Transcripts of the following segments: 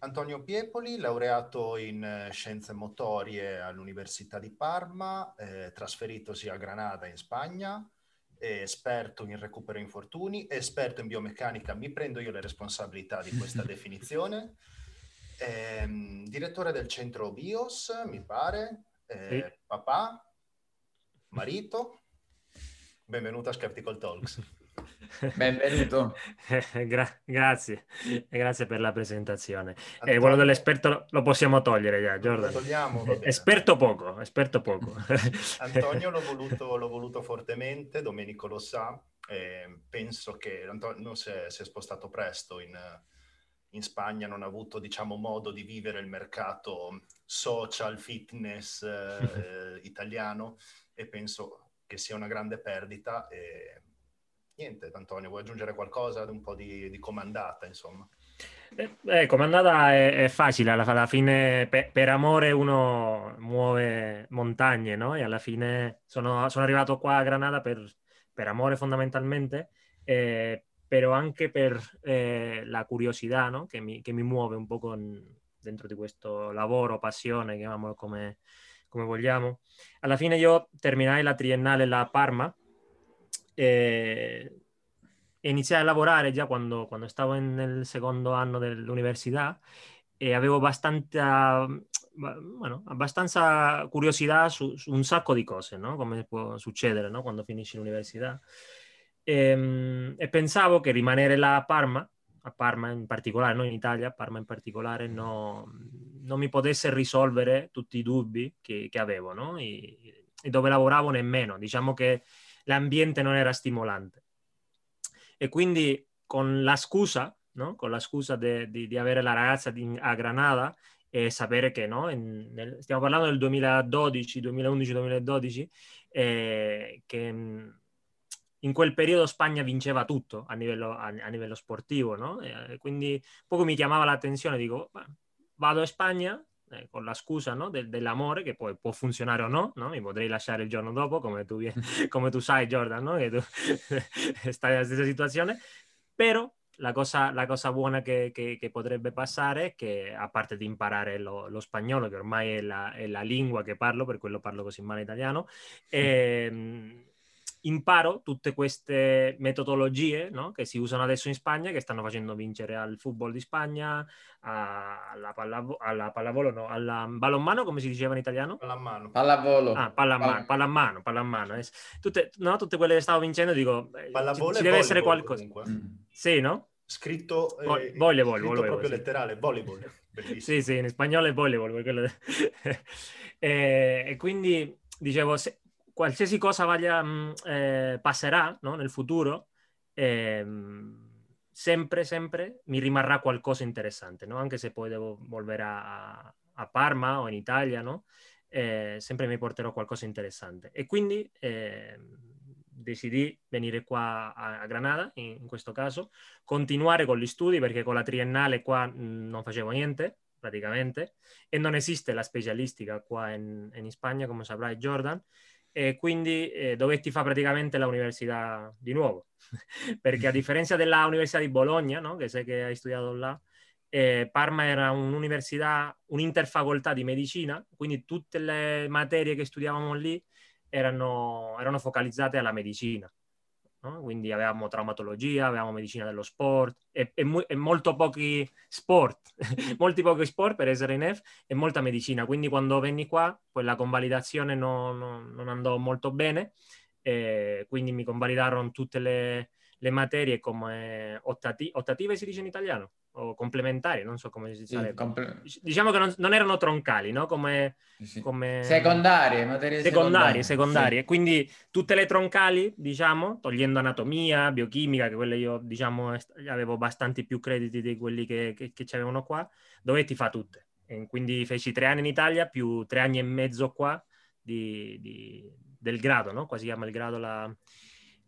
Antonio Piepoli, laureato in eh, scienze motorie all'Università di Parma, eh, trasferitosi a Granada in Spagna, esperto in recupero infortuni, esperto in biomeccanica, mi prendo io le responsabilità di questa definizione, eh, direttore del centro BIOS, mi pare, eh, sì. papà, marito, benvenuto a Skeptical Talks. Benvenuto. Gra- grazie, grazie per la presentazione. Antonio... Eh, quello dell'esperto lo, lo possiamo togliere già, Jordan. Lo togliamo. Esperto poco, esperto poco. Antonio l'ho voluto, l'ho voluto, fortemente, Domenico lo sa. Eh, penso che Antonio si è, si è spostato presto in, in, Spagna, non ha avuto diciamo, modo di vivere il mercato social, fitness eh, italiano e penso che sia una grande perdita. E niente, Antonio, vuoi aggiungere qualcosa? Un po' di, di comandata, insomma. Eh, eh comandata è, è, facile, alla, alla fine per, per, amore uno muove montagne, no? E alla fine sono, sono arrivato qua a Granada per, per amore fondamentalmente, eh, però anche per eh, la curiosità no? che, mi, che, mi, muove un po' con, dentro di questo lavoro, passione, chiamiamolo come, come vogliamo. Alla fine io terminai la triennale a Parma, e, iniziai a lavorare già quando, quando stavo in, nel secondo anno dell'università e avevo abbastanza, bueno, abbastanza curiosità su, su, un sacco di cose, no? come può succedere no? quando finisci l'università. E, ehm, e, pensavo che rimanere là a Parma, a Parma in particolare, non in Italia, a Parma in particolare, no, non mi potesse risolvere tutti i dubbi che, che avevo no? e, e dove lavoravo nemmeno. Diciamo che l'ambiente non era stimolante. E quindi con la scusa, no? con la scusa di, avere la ragazza di, a Granada e sapere che no? In, nel, stiamo parlando del 2012, 2011, 2012, eh, che in quel periodo Spagna vinceva tutto a livello, a, a livello sportivo, no? E quindi poco mi chiamava l'attenzione, dico, vado a Spagna, eh, con la scusa no? De- dell'amore, che poi può funzionare o no, no? mi potrei lasciare il giorno dopo, come tu, come tu sai Jordan, no? che tu stai nella stessa situazione, però la cosa, la cosa buona che, che, che, potrebbe passare è che, a parte di imparare lo, lo spagnolo, che ormai è la, è la, lingua che parlo, per quello parlo così male italiano, eh, imparo tutte queste metodologie no? che si usano adesso in Spagna, che stanno facendo vincere al football di Spagna, alla, pallavo- alla pallavolo, no, alla ballonmano, come si diceva in italiano? Pallamano. Pallavolo. Ah, pallamano, pallamano, pallamano. Eh. Tutte, no, tutte quelle che stavo vincendo, dico, eh, Pallavolo ci, ci deve essere qualcosa. Mm. Sì, no? Scritto, eh, voleibol, scritto proprio sì. letterale, volleyball. sì, sì, in spagnolo è volleyball. Quello... e, e quindi dicevo, se, qualsiasi cosa vaya, mm, eh, passerà no? nel futuro, eh, sempre, sempre mi rimarrà qualcosa interessante, no? anche se poi devo volvere a, a Parma o in Italia, no? eh, sempre mi porterò qualcosa interessante. E quindi decidì venire qua a, a Granada, in, in, questo caso, continuare con gli studi perché con la triennale qua mm, non facevo niente praticamente e non esiste la specialistica qua in, in Spagna, come saprai Jordan, e quindi eh, dovetti fare praticamente l'università di nuovo, perché a differenza della Università di Bologna, no? che sai che hai studiato là, eh, Parma era un'università, un'interfacoltà di medicina, quindi tutte le materie che studiavamo lì erano, erano focalizzate alla medicina. No? Quindi avevamo traumatologia, avevamo medicina dello sport e, e, e molto pochi sport, molti pochi sport per essere in F e molta medicina. Quindi quando venni qua, poi la convalidazione non, non, non andò molto bene, quindi mi convalidarono tutte le, le materie come ottati- ottative si dice in italiano o complementari, non so come si sarebbe. Sì, comple- diciamo che non, non, erano troncali, no? Come, sì. come... secondarie, materie secondarie, secondarie. Sì. Quindi tutte le troncali, diciamo, togliendo anatomia, biochimica, che quelle io, diciamo, avevo bastanti più crediti di quelli che, che, che c'avevano qua, dovetti fare tutte. E quindi feci tre anni in Italia più tre anni e mezzo qua di, di, del grado, no? Qua si chiama il grado la,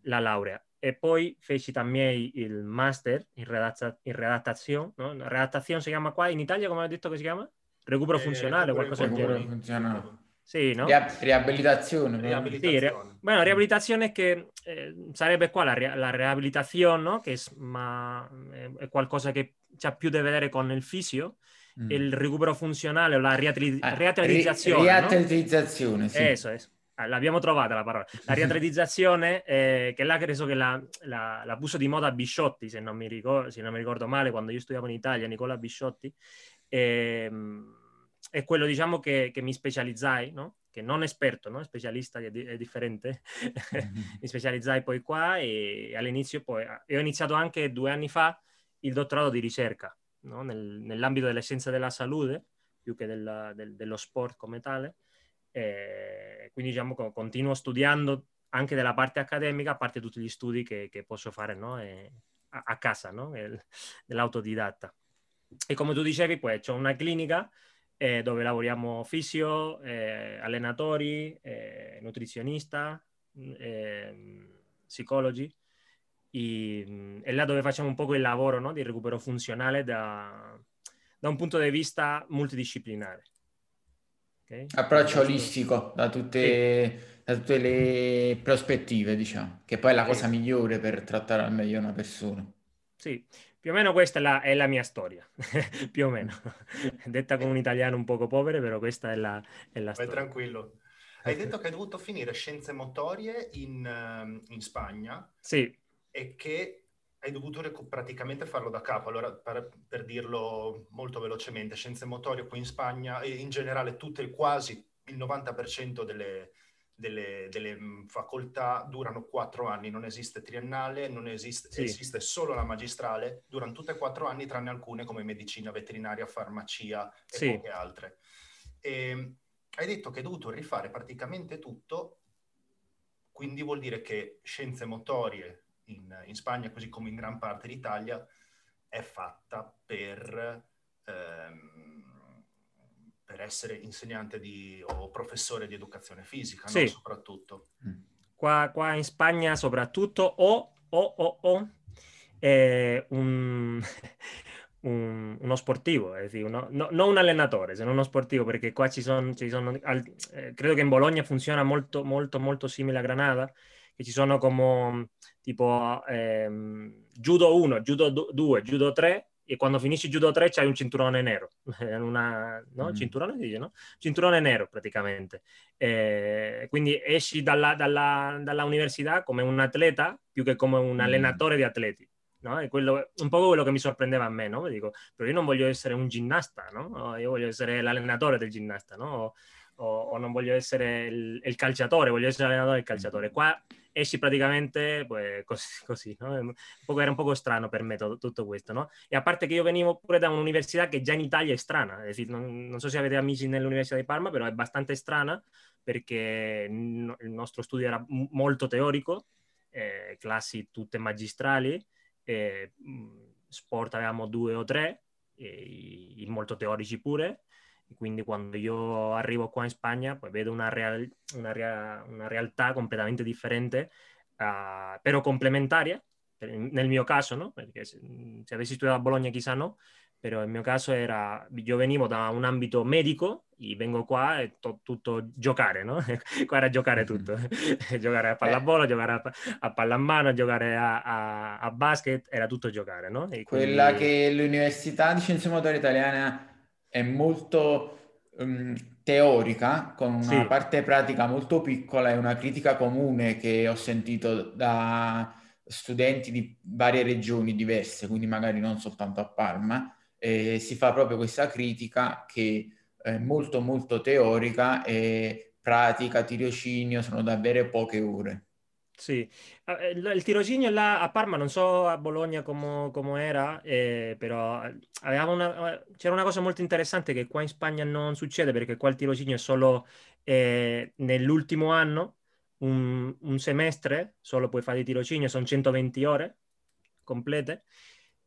la laurea e poi feci también il master in, redatta- in redattazione, no? Redattazione si chiama qua, in Italia come ho detto che si chiama? Recupero eh, funzionale, qualcosa del genere. Funzionale. Sì, no? riabilitazione. riabilitazione. Sì, re- bueno, riabilitazione è che eh, sarebbe qua la, re- la riabilitazione, no? che è, ma, è, è qualcosa che ha più da vedere con il fisio, mm. il recupero funzionale o la riatri- ah, riatletizzazione. Ri- riatletizzazione, no? sì. Eso, eso. Ah, l'abbiamo trovata la parola. La riatletizzazione, eh, che là credo che la, la, la, puso di moda Bisciotti, se non, mi ricordo, se non mi ricordo male, quando io studiavo in Italia, Nicola Bisciotti, e, ehm, è quello diciamo che, che mi specializzai, no? che non esperto, no? specialista che è differente, mm-hmm. mi specializzai poi qua e all'inizio poi e ho iniziato anche due anni fa il dottorato di ricerca no? Nel, nell'ambito delle scienze della salute più che della, del, dello sport come tale. E quindi diciamo continuo studiando anche della parte accademica, a parte tutti gli studi che, che posso fare no? e, a, a, casa, no? dell'autodidatta. E come tu dicevi, poi c'è una clinica eh, dove lavoriamo fisio, eh, allenatori, eh, nutrizionista, eh, psicologi e, è là dove facciamo un po' quel lavoro no? di recupero funzionale da, da, un punto di vista multidisciplinare. Okay? Approccio olistico da tutte, sì. da tutte, le prospettive, diciamo, che poi è la cosa sì. migliore per trattare al meglio una persona. Sì, più o meno questa è la, è la mia storia, più o meno. Detta con un italiano un poco povero, però questa è la, è la Vai storia. tranquillo. Hai detto che hai dovuto finire scienze motorie in, ehm, in Spagna. Sì e che hai dovuto recu- praticamente farlo da capo. Allora, per, per, dirlo molto velocemente, scienze motorie qui in Spagna e in generale tutte, quasi il 90% delle, delle, delle facoltà durano quattro anni, non esiste triennale, non esiste, sì. esiste solo la magistrale, durano tutte e quattro anni tranne alcune come medicina veterinaria, farmacia e sì. poche altre. E, hai detto che hai dovuto rifare praticamente tutto, quindi vuol dire che scienze motorie in, in, Spagna, così come in gran parte d'Italia, è fatta per, ehm, per essere insegnante di, o professore di educazione fisica, sì. no? soprattutto. Mm. Qua, qua, in Spagna soprattutto o, o, o, o eh, un, un, uno sportivo, è dire, uno, no, non un allenatore, se non uno sportivo, perché qua ci sono, ci sono eh, credo che in Bologna funziona molto, molto, molto simile a Granada, che ci sono come tipo ehm, judo 1, judo 2, judo 3 e quando finisci judo 3 c'hai un cinturone nero, una, no? Mm. cinturone dice, no? Cinturone nero praticamente. Eh, quindi esci dalla, dalla, dalla, università come un atleta più che come un mm. allenatore di atleti. No? È quello, un po' quello che mi sorprendeva a me, no? Dico, però io non voglio essere un ginnasta, no? Io voglio essere l'allenatore del ginnasta, no? O, o, non voglio essere il, il calciatore, voglio essere l'allenatore del calciatore. Mm. Qua esci praticamente pues, così, così no? un era un po' strano per me tutto, tutto questo, no? E a parte che io venivo pure da un'università che già in Italia è strana, dire, non, non, so se avete amici nell'Università di Parma, però è abbastanza strana perché il nostro studio era molto teorico, eh, classi tutte magistrali, eh, sport avevamo due o tre, eh, molto teorici pure, quindi quando io arrivo qua in Spagna poi vedo una, real, una, rea, una realtà completamente differente, uh, però complementaria, nel mio caso, no? Perché se, se, avessi studiato a Bologna chissà no, però nel mio caso era, io venivo da un ambito medico e vengo qua e to, tutto giocare, no? qua era giocare tutto, giocare a pallavolo, eh. giocare a, a pallamano, giocare a, a, a, basket, era tutto giocare, no? E Quella che l'Università di Scienze Motorie Italiana è molto um, teorica, con una sì. parte pratica molto piccola e una critica comune che ho sentito da studenti di varie regioni diverse, quindi magari non soltanto a Parma, eh, si fa proprio questa critica che è molto molto teorica e pratica, tirocinio, sono davvero poche ore. Sì, eh, il, il tirocinio là a Parma, non so a Bologna come era, eh, però una, c'era una cosa molto interessante che qua in Spagna non succede perché qua il tirocinio è solo eh, nell'ultimo anno, un, un, semestre, solo puoi fare di tirocinio, sono 120 ore complete.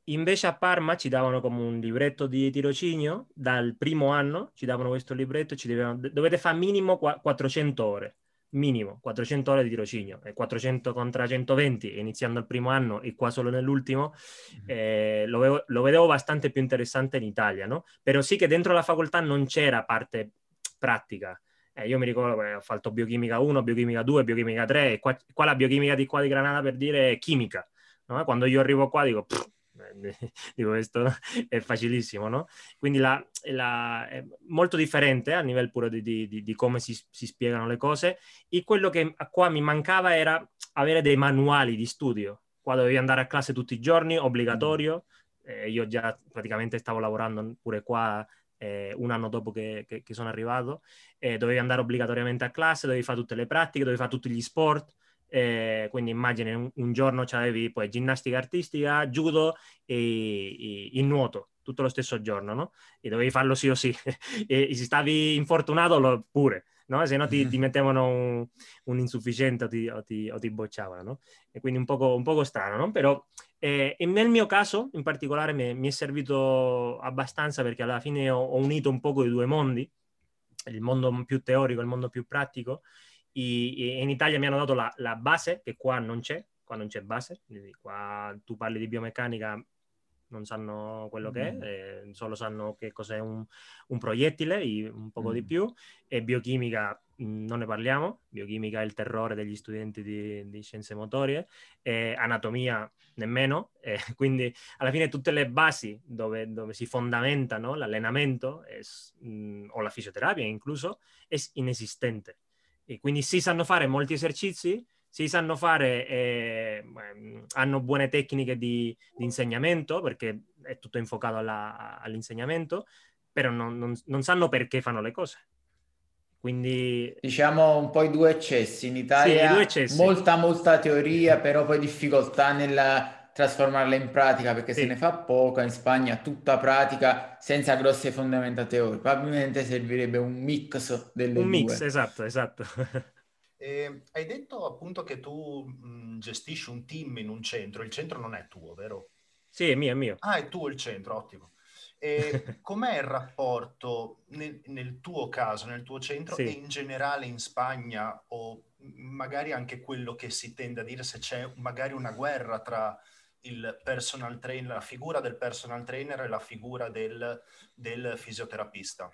Invece a Parma ci davano come un libretto di tirocinio, dal primo anno ci davano questo libretto, ci dovevano, dovete fare minimo 400 ore minimo 400 ore di tirocinio, e 400 contro 120 iniziando il primo anno e qua solo nell'ultimo, mm-hmm. eh, lo, vedo, lo, vedevo bastante più interessante in Italia, no? Però sì che dentro la facoltà non c'era parte pratica. Eh, io mi ricordo che ho fatto biochimica 1, biochimica 2, biochimica 3, e qua, qua la biochimica di qua di Granada per dire è chimica. No? Quando io arrivo qua dico, pff, di questo è facilissimo, no? Quindi la, la, è molto differente a livello pure di, di, di come si, si, spiegano le cose e quello che qua mi mancava era avere dei manuali di studio. Qua dovevi andare a classe tutti i giorni, obbligatorio. Eh, io già praticamente stavo lavorando pure qua eh, un anno dopo che, che, che sono arrivato. Eh, dovevi andare obbligatoriamente a classe, dovevi fare tutte le pratiche, dovevi fare tutti gli sport eh, quindi immagini un, un giorno c'avevi poi ginnastica artistica, judo e, e, il nuoto, tutto lo stesso giorno, no? E dovevi farlo sì o sì. e, se stavi infortunato lo, pure, no? Se no ti, ti mettevano un, un insufficiente o ti, o, ti, o ti, bocciavano, no? E quindi un poco, un poco strano, no? Però eh, nel mio caso in particolare mi, mi, è servito abbastanza perché alla fine ho, ho unito un poco i due mondi, il mondo più teorico e il mondo più pratico, e, in Italia mi hanno dato la, la, base, che qua non c'è, qua non c'è base, qua tu parli di biomeccanica, non sanno quello che è, mm. eh, solo sanno che cos'è un, un proiettile, un poco mm. di più, e biochimica mm, non ne parliamo, biochimica è il terrore degli studenti di, di scienze motorie, e anatomia nemmeno, eh, quindi alla fine tutte le basi dove, dove si fondamenta no, l'allenamento è, mh, o la fisioterapia incluso è inesistente. E quindi si sanno fare molti esercizi, si sanno fare, eh, hanno buone tecniche di, di, insegnamento perché è tutto infocato alla, all'insegnamento, però non, non, non, sanno perché fanno le cose. Quindi... Diciamo un po' i due eccessi. In Italia sì, eccessi. molta, molta teoria, però poi difficoltà nella trasformarla in pratica perché sì. se ne fa poca, in Spagna tutta pratica senza grosse fondamenta teoriche. Probabilmente servirebbe un mix delle un due. Un mix, esatto, esatto. E hai detto appunto che tu mh, gestisci un team in un centro, il centro non è tuo, vero? Sì, è mio, è mio. Ah, è tuo il centro, ottimo. E com'è il rapporto nel, nel, tuo caso, nel tuo centro sì. e in generale in Spagna o magari anche quello che si tende a dire se c'è magari una guerra tra il personal trainer, la figura del personal trainer e la figura del, del fisioterapista.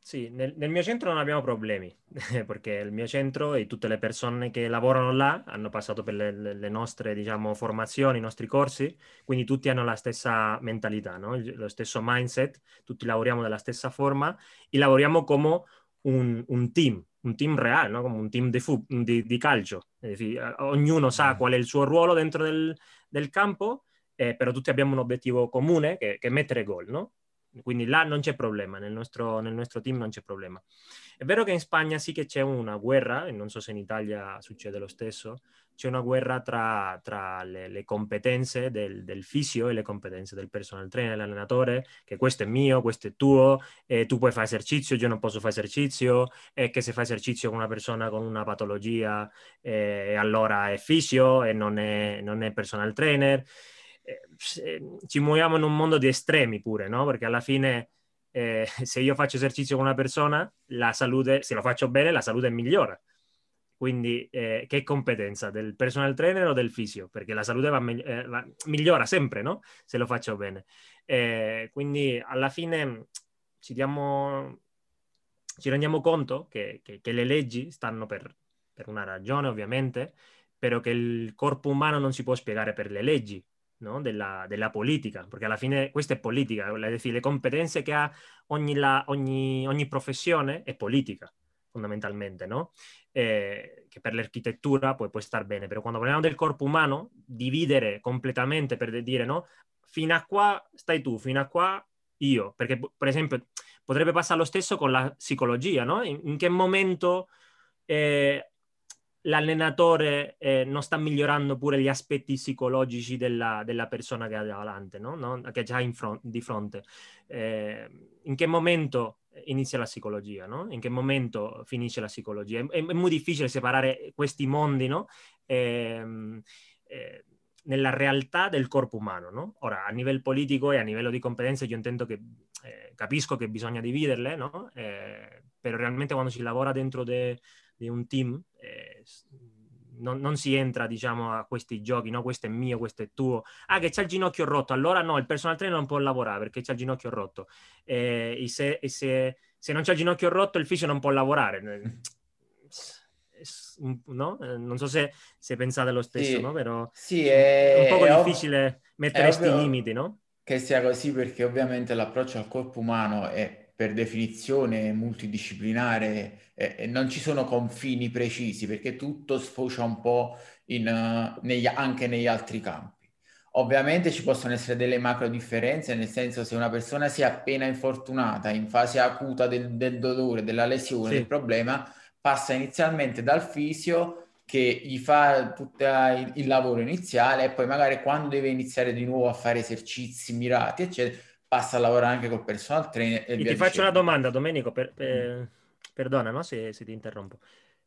Sì, nel, nel, mio centro non abbiamo problemi, perché il mio centro e tutte le persone che lavorano là hanno passato per le, le nostre, diciamo, formazioni, i nostri corsi, quindi tutti hanno la stessa mentalità, no? lo stesso mindset, tutti lavoriamo della stessa forma e lavoriamo come un, un team, un team reale, no? come un team di, fu- di, di calcio. ognuno sa mm. qual è il suo ruolo dentro del, del campo, eh, però tutti abbiamo un obiettivo comune che, che è mettere gol, no? Quindi là non c'è problema, nel nostro, nel nostro, team non c'è problema. È vero che in Spagna sì che c'è una guerra, e non so se in Italia succede lo stesso, c'è una guerra tra, tra le, le, competenze del, del, fisio e le competenze del personal trainer, dell'allenatore, che questo è mio, questo è tuo, e tu puoi fare esercizio, io non posso fare esercizio, e che se fa esercizio con una persona con una patologia, eh, allora è fisio e non è, non è personal trainer. Eh, ci muoviamo in un mondo di estremi pure, no? Perché alla fine eh, se io faccio esercizio con una persona, la salute, se lo faccio bene, la salute migliora. Quindi eh, che competenza del personal trainer o del fisio? Perché la salute va, eh, va, migliora sempre, no? Se lo faccio bene. Eh, quindi alla fine ci, diamo, ci rendiamo conto che, che, che le leggi stanno per, per una ragione, ovviamente, però che il corpo umano non si può spiegare per le leggi, no? della, della, politica, perché alla fine questa è politica, le competenze che ha ogni, la, ogni, ogni professione è politica fondamentalmente, no? Eh, che per l'architettura poi può star bene, però quando parliamo del corpo umano, dividere completamente per dire no, fino a qua stai tu, fino a qua io, perché per esempio potrebbe passare lo stesso con la psicologia, no? In, in che momento eh, l'allenatore eh, non sta migliorando pure gli aspetti psicologici della, della persona che ha davanti, no? No? che già front, di fronte. Eh, in che momento inizia la psicologia, no? in che momento finisce la psicologia? È, è, molto difficile separare questi mondi no? eh, nella realtà del corpo umano. No? Ora, a livello politico e a livello di competenze, io intendo che eh, capisco che bisogna dividerle? Eh, però realmente quando si lavora dentro de, di un team, non, non, si entra diciamo a questi giochi, no questo è mio, questo è tuo, ah che c'è il ginocchio rotto, allora no, il personal trainer non può lavorare perché c'è il ginocchio rotto eh, e, se, e se, se, non c'è il ginocchio rotto il fisio non può lavorare. no? Eh, non so se, se, pensate lo stesso, sì, no? Però sì, è, è un po' difficile mettere questi limiti, no? Che sia così perché ovviamente l'approccio al corpo umano è per definizione multidisciplinare e, e non ci sono confini precisi perché tutto sfocia un po' in, uh, negli, anche negli altri campi. Ovviamente ci possono essere delle macro differenze, nel senso se una persona si è appena infortunata in fase acuta del, del dolore, della lesione, sì. del problema, passa inizialmente dal fisio che gli fa tutto il, lavoro iniziale e poi magari quando deve iniziare di nuovo a fare esercizi mirati, eccetera, passa a lavorare anche col personal trainer. E, e ti faccio una domanda, Domenico, per, per, mm. perdona no? se, se ti interrompo,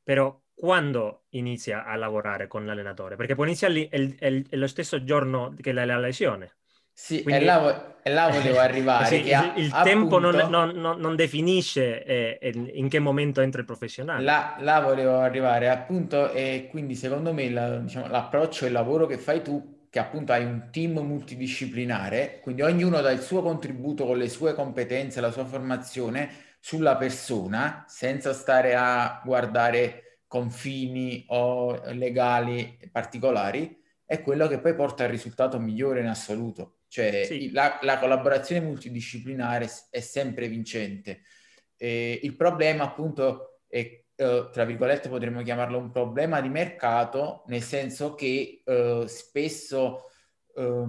però quando inizia a lavorare con l'allenatore? Perché può iniziare è, è, è lo stesso giorno che la, la lesione. Sì, Quindi, e, là, e là volevo arrivare. sì, il appunto, tempo non, non, non, non definisce eh, in che momento entra il professionale. Là, là volevo arrivare, appunto, e quindi secondo me la, diciamo, l'approccio e il lavoro che fai tu, che appunto hai un team multidisciplinare, quindi ognuno dà il suo contributo con le sue competenze, la sua formazione sulla persona, senza stare a guardare confini o legali particolari, è quello che poi porta al risultato migliore in assoluto. Cioè sì. la, la, collaborazione multidisciplinare è sempre vincente. E il problema appunto è, eh, tra virgolette potremmo chiamarlo un problema di mercato, nel senso che eh, spesso eh,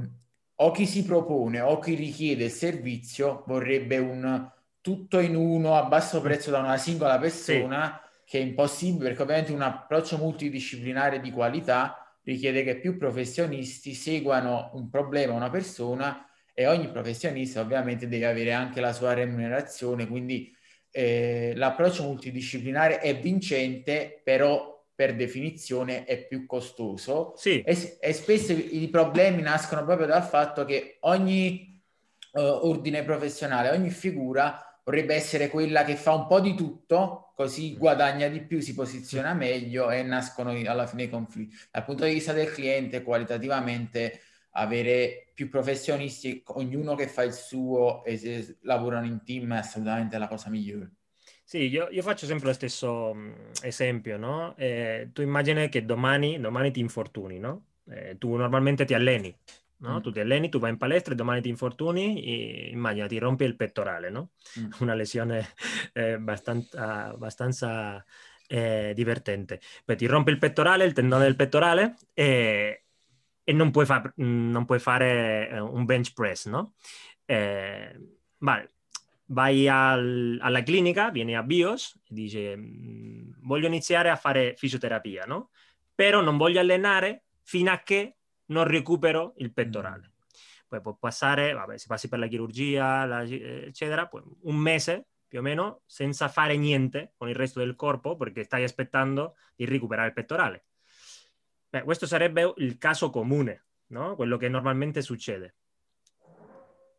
o chi si propone o chi richiede il servizio vorrebbe un tutto in uno a basso prezzo da una singola persona. Sì che è impossibile perché ovviamente un approccio multidisciplinare di qualità richiede che più professionisti seguano un problema, una persona e ogni professionista ovviamente deve avere anche la sua remunerazione, quindi eh, l'approccio multidisciplinare è vincente, però per definizione è più costoso sì. e, e, spesso i problemi nascono proprio dal fatto che ogni uh, ordine professionale, ogni figura vorrebbe essere quella che fa un po' di tutto, così mm. guadagna di più, si posiziona meglio e nascono alla fine i conflitti. Dal punto di vista del cliente, qualitativamente avere più professionisti, ognuno che fa il suo e se lavorano in team è assolutamente la cosa migliore. Sì, io, io faccio sempre lo stesso mm, esempio, no? Eh, tu immagini che domani, domani ti infortuni, no? Eh, tu normalmente ti alleni, no? Mm. Tu ti alleni, tu vai in palestra e domani ti infortuni, immagina, ti rompi il pettorale, no? Mm. Una lesione eh, abbastanza, abbastanza eh, divertente. Poi ti rompi il pettorale, il tendone del pettorale e, e non, puoi fa- non, puoi fare eh, un bench press, no? Eh, vale. Vai al, alla clinica, vieni a Bios e dici mm, voglio iniziare a fare fisioterapia, no? Però non voglio allenare fino a che non recupero il pettorale. Mm. Poi può passare, vabbè, si passi per la chirurgia, la, eccetera, un mese più o meno senza fare niente con il resto del corpo perché stai aspettando di recuperare il pettorale. Beh, questo sarebbe il caso comune, no? quello che normalmente succede.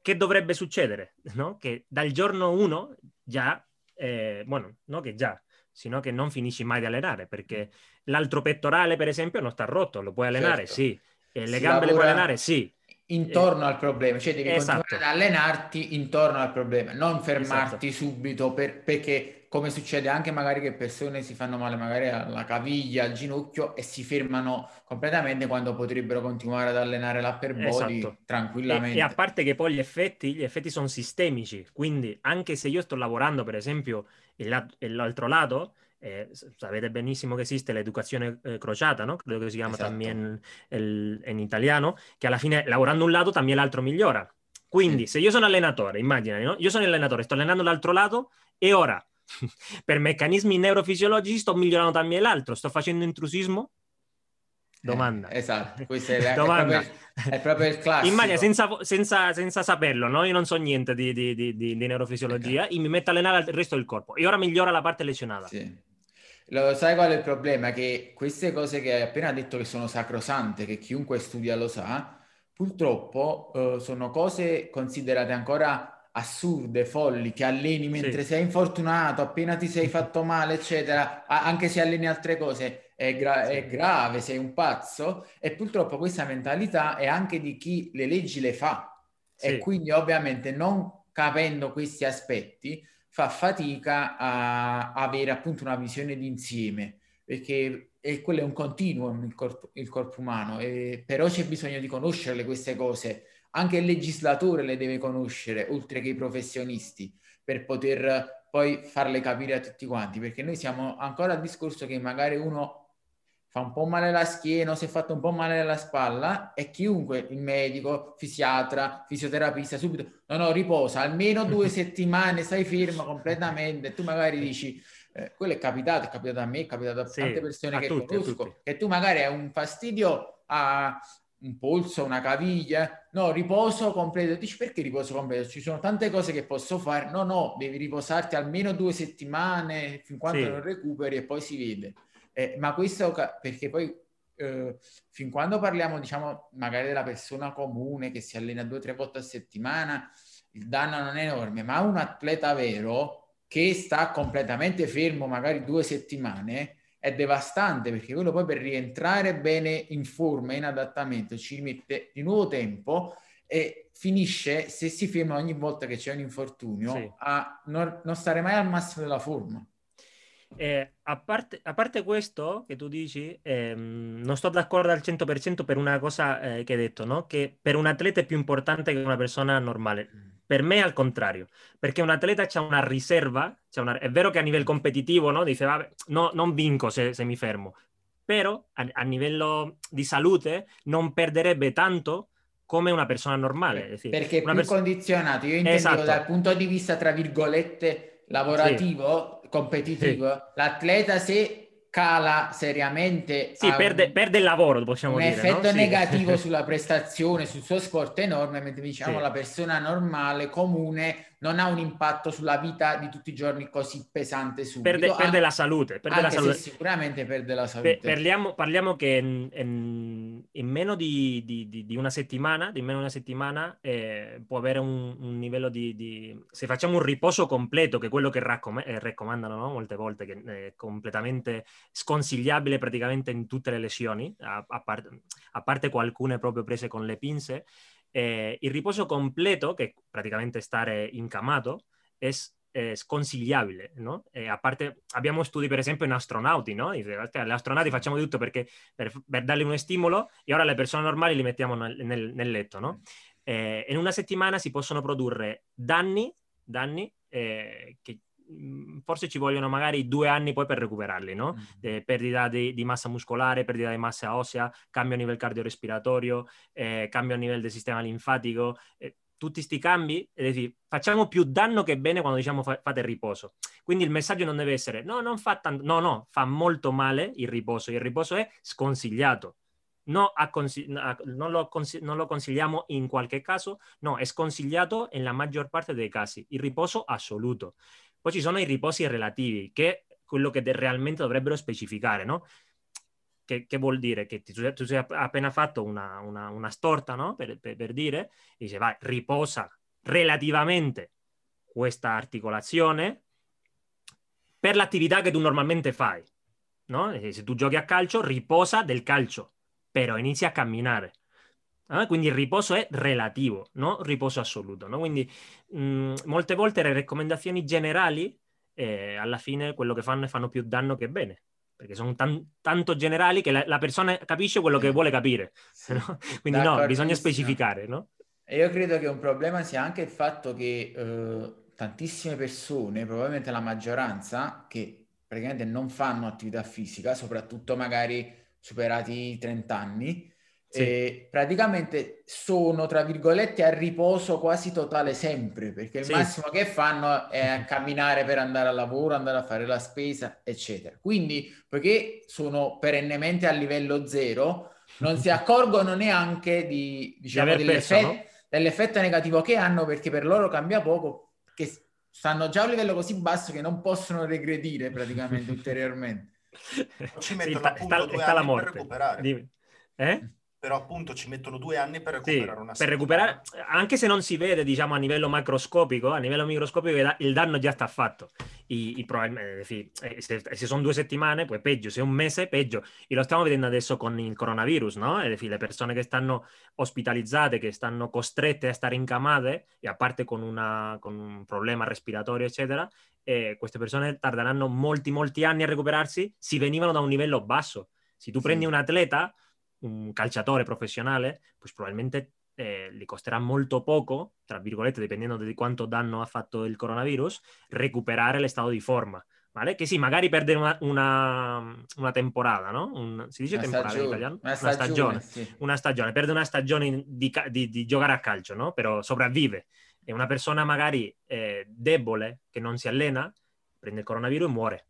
Che dovrebbe succedere? No? Che dal giorno 1 già, eh, bueno, no che già, sino che non finisci mai di allenare perché l'altro pettorale, per esempio, non sta rotto, lo puoi allenare, certo. sì, e le gambe le puoi allenare? Sì. Intorno eh, al problema, cioè devi esatto. continuare ad allenarti intorno al problema, non fermarti esatto. subito per, perché come succede anche magari che persone si fanno male magari alla caviglia, al ginocchio e si fermano completamente quando potrebbero continuare ad allenare l'upper body esatto. tranquillamente. E, e, a parte che poi gli effetti, gli effetti sono sistemici, quindi anche se io sto lavorando per esempio l'altro lato, eh, sapete benissimo che esiste l'educazione eh, crociata, ¿no? Credo che si chiama esatto. también el, en italiano, che alla fine lavorando un lato también l'altro migliora. Quindi, sì. se io sono allenatore, immagina, no? Io sono allenatore, sto allenando l'altro lato e ora, per meccanismi neurofisiologici, sto migliorando también l'altro. Sto facendo intrusismo? Domanda. Eh, esatto, questo è, Domanda. È, proprio, è, proprio, il classico. Immagina, senza, senza, senza saperlo, no? Io non so niente di, di, di, di neurofisiologia, okay. e mi metto a allenare il resto del corpo. E ora migliora la parte lesionata. Sì. Lo sai qual è il problema? Che queste cose che hai appena detto che sono sacrosante, che chiunque studia lo sa, purtroppo uh, sono cose considerate ancora assurde, folli, che alleni mentre sì. sei infortunato, appena ti sei fatto male, eccetera, anche se alleni altre cose, è, gra- sì. è grave, sei un pazzo. E purtroppo questa mentalità è anche di chi le leggi le fa. Sì. E quindi ovviamente non capendo questi aspetti fa fatica a avere appunto una visione d'insieme. perché e quello è un continuum il corpo, il corpo umano, e, però c'è bisogno di conoscerle queste cose, anche il legislatore le deve conoscere, oltre che i professionisti, per poter poi farle capire a tutti quanti, perché noi siamo ancora al discorso che magari uno fa un po' male la schiena, si è fatto un po' male la spalla e chiunque, il medico, fisiatra, fisioterapista, subito, no, no, riposa, almeno due settimane, stai fermo completamente, tu magari dici, eh, quello è capitato, è capitato a me, è capitato a tante persone a che tutti, conosco, che tu magari hai un fastidio a un polso, una caviglia, no, riposo completo, dici perché riposo completo? Ci sono tante cose che posso fare, no, no, devi riposarti almeno due settimane fin quando sì. non recuperi e poi si vede. Eh, ma questo perché poi eh, fin quando parliamo, diciamo, magari della persona comune che si allena due o tre volte a settimana, il danno non è enorme, ma un atleta vero che sta completamente fermo magari due settimane è devastante perché quello poi per rientrare bene in forma, in adattamento, ci mette di nuovo tempo e finisce, se si ferma ogni volta che c'è un infortunio, sì. a non, non stare mai al massimo della forma. Eh, a, parte, a, parte, questo che tu dici, ehm, non sto d'accordo al 100% per una cosa eh, che hai detto, no? che per un atleta è più importante che una persona normale. Per me è al contrario, perché un atleta ha una riserva, una... è vero che a livello competitivo no? dice, vabbè, no, non vinco se, se mi fermo, però a, a, livello di salute non perderebbe tanto come una persona normale. Sì. Perché è più pers- condizionato, io intendo esatto. dal punto di vista, tra virgolette, lavorativo, sì competitivo, sì. l'atleta se cala seriamente. Sì, perde, un, perde, il lavoro, possiamo un dire. Un effetto no? negativo sulla prestazione, sul suo sport enorme, mentre diciamo sì. la persona normale, comune, non ha un impatto sulla vita di tutti i giorni così pesante subito. Perde, anche, perde la salute. Perde la salute. sicuramente perde la salute. parliamo, parliamo, che in, in, in meno di, di, di, di, una settimana, di meno una settimana eh, può avere un, un livello di, Se facciamo un riposo completo, che è quello che raccom- eh, raccomandano no? molte volte, che è completamente sconsigliabile praticamente in tutte le lesioni, a, a, part- a parte alcune proprio prese con le pinze, eh, il riposo completo, che praticamente stare incamato, è sconsigliabile, no? A parte, abbiamo studi per esempio in astronauti, no? Dice, agli astronauti facciamo di tutto perché, per, per, dargli uno stimolo e ora le persone normali li mettiamo nel, nel, nel letto, no? Eh, in una settimana si possono produrre danni, danni eh, che forse ci vogliono magari due anni poi per recuperarli, no? Mm. Eh, perdita di, di, massa muscolare, perdita di massa ossea, cambio a livello cardiorespiratorio, eh, cambio a livello del sistema linfatico, eh, tutti questi cambi, e facciamo più danno che bene quando diciamo fa, fate riposo. Quindi il messaggio non deve essere no, non fa tanto, no, no, fa molto male il riposo, il riposo è sconsigliato. No consigli- non, lo consigli- non, lo consigliamo in qualche caso, no, è sconsigliato nella maggior parte dei casi, il riposo assoluto. Poi ci sono i riposi relativi, che è quello che realmente dovrebbero specificare, no? Che, che, vuol dire? Che tu, tu sei appena fatto una, una, una storta, no? Per, per, per dire, dice vai, riposa relativamente questa articolazione per l'attività che tu normalmente fai. No? Se tu giochi a calcio, riposa del calcio, però inizia a camminare. Eh? Quindi il riposo è relativo, non riposo assoluto. No? Quindi mh, mm, molte volte le raccomandazioni generali eh, alla fine quello che fanno è fanno più danno che bene perché sono tan- tanto generali che la, la, persona capisce quello che vuole capire. Sì. No? Quindi no, bisogna specificare. No? E io credo che un problema sia anche il fatto che eh, tantissime persone, probabilmente la maggioranza, che praticamente non fanno attività fisica, soprattutto magari superati i 30 anni, sì. E praticamente sono, tra virgolette, a riposo quasi totale sempre, perché il sì. massimo che fanno è camminare per andare al lavoro, andare a fare la spesa, eccetera. Quindi, poiché sono perennemente a livello zero, non si accorgono neanche di, diciamo, dell'effetto, no? dell'effetto negativo che hanno, perché per loro cambia poco, che stanno già a un livello così basso che non possono regredire praticamente ulteriormente. Ci mettono sì, appunto sta, due sta anni per recuperare. Dimmi. Eh? Però appunto ci mettono due anni per recuperare sì, una per recuperare, anche se non si vede diciamo a livello macroscopico a livello microscopico il danno già sta fatto y, y probablemente, si, se, se, son due settimane, poi peggio, se è un mese, peggio. E lo stiamo vedendo adesso con il coronavirus, no? Decir, le persone che stanno ospitalizzate, che stanno costrette a stare incamate, e a parte con, una, con un problema respiratorio, eccetera, eh, queste persone tarderanno molti, molti anni a recuperarsi si venivano da un livello basso. Se tu sì. prendi un atleta, un calciatore professionale, pues probabilmente eh, gli costerà molto poco, tra virgolette, dipendendo di quanto danno ha fatto il coronavirus, recuperare lo stato di forma. ¿Vale? Che sì, magari perde una, una, una temporada, no? Un, si dice una temporada stagione, in italiano? Una stagione. Una stagione, sì. una stagione. perde una stagione di, di, di, giocare a calcio, no? Però sopravvive. E una persona magari eh, debole, che non si allena, prende il coronavirus e muore.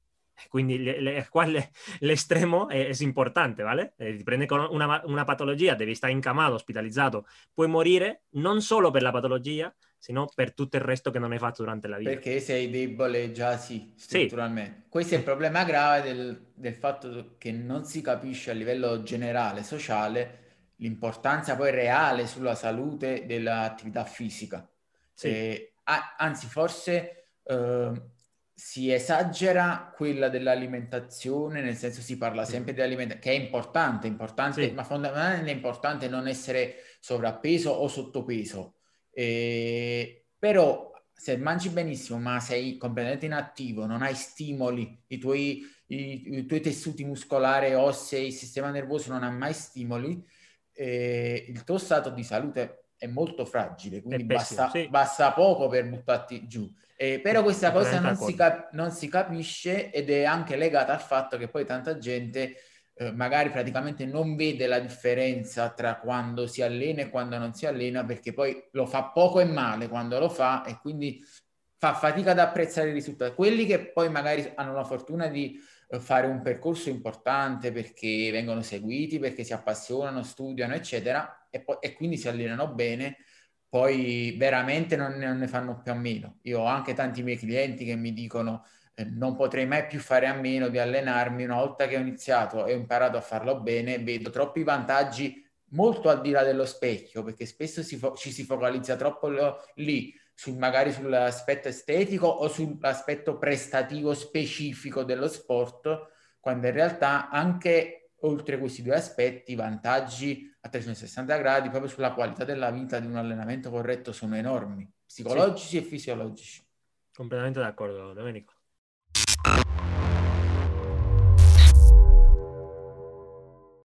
Quindi le, le, l'estremo è, è, importante, ¿vale? Eh, ti prende con una, una, patologia, devi stare incamato, ospitalizzato, puoi morire non solo per la patologia, sino per tutto il resto che non hai fatto durante la vita. Perché sei debole già sì, strutturalmente. Sì. Questo è il problema grave del, del fatto che non si capisce a livello generale, sociale, l'importanza poi reale sulla salute dell'attività fisica. Sì. Eh, anzi, forse... Eh, si esagera quella dell'alimentazione, nel senso si parla sempre di alimentazione, che è importante, importante, sì. ma fondamentalmente è importante non essere sovrappeso o sottopeso. Eh, però se mangi benissimo, ma sei completamente inattivo, non hai stimoli, i tuoi, i, i tuoi tessuti muscolari, ossei, il sistema nervoso non ha mai stimoli, eh, il tuo stato di salute è molto fragile, quindi pessimo, basta, sì. basta poco per buttarti giù. Eh, però questa cosa non si, cap- non si, capisce ed è anche legata al fatto che poi tanta gente eh, magari praticamente non vede la differenza tra quando si allena e quando non si allena perché poi lo fa poco e male quando lo fa e quindi fa fatica ad apprezzare i risultati. Quelli che poi magari hanno la fortuna di eh, fare un percorso importante perché vengono seguiti, perché si appassionano, studiano, eccetera, e, poi, e quindi si allenano bene, poi veramente non ne, non ne, fanno più a meno. Io ho anche tanti miei clienti che mi dicono eh, non potrei mai più fare a meno di allenarmi una volta che ho iniziato e ho imparato a farlo bene, vedo troppi vantaggi molto al di là dello specchio, perché spesso si fo- ci si focalizza troppo lo- lì, sul, magari sull'aspetto estetico o sull'aspetto prestativo specifico dello sport, quando in realtà anche oltre questi due aspetti, i vantaggi a 360 gradi proprio sulla qualità della vita di un allenamento corretto sono enormi, psicologici sì. e fisiologici. Completamente d'accordo, Domenico.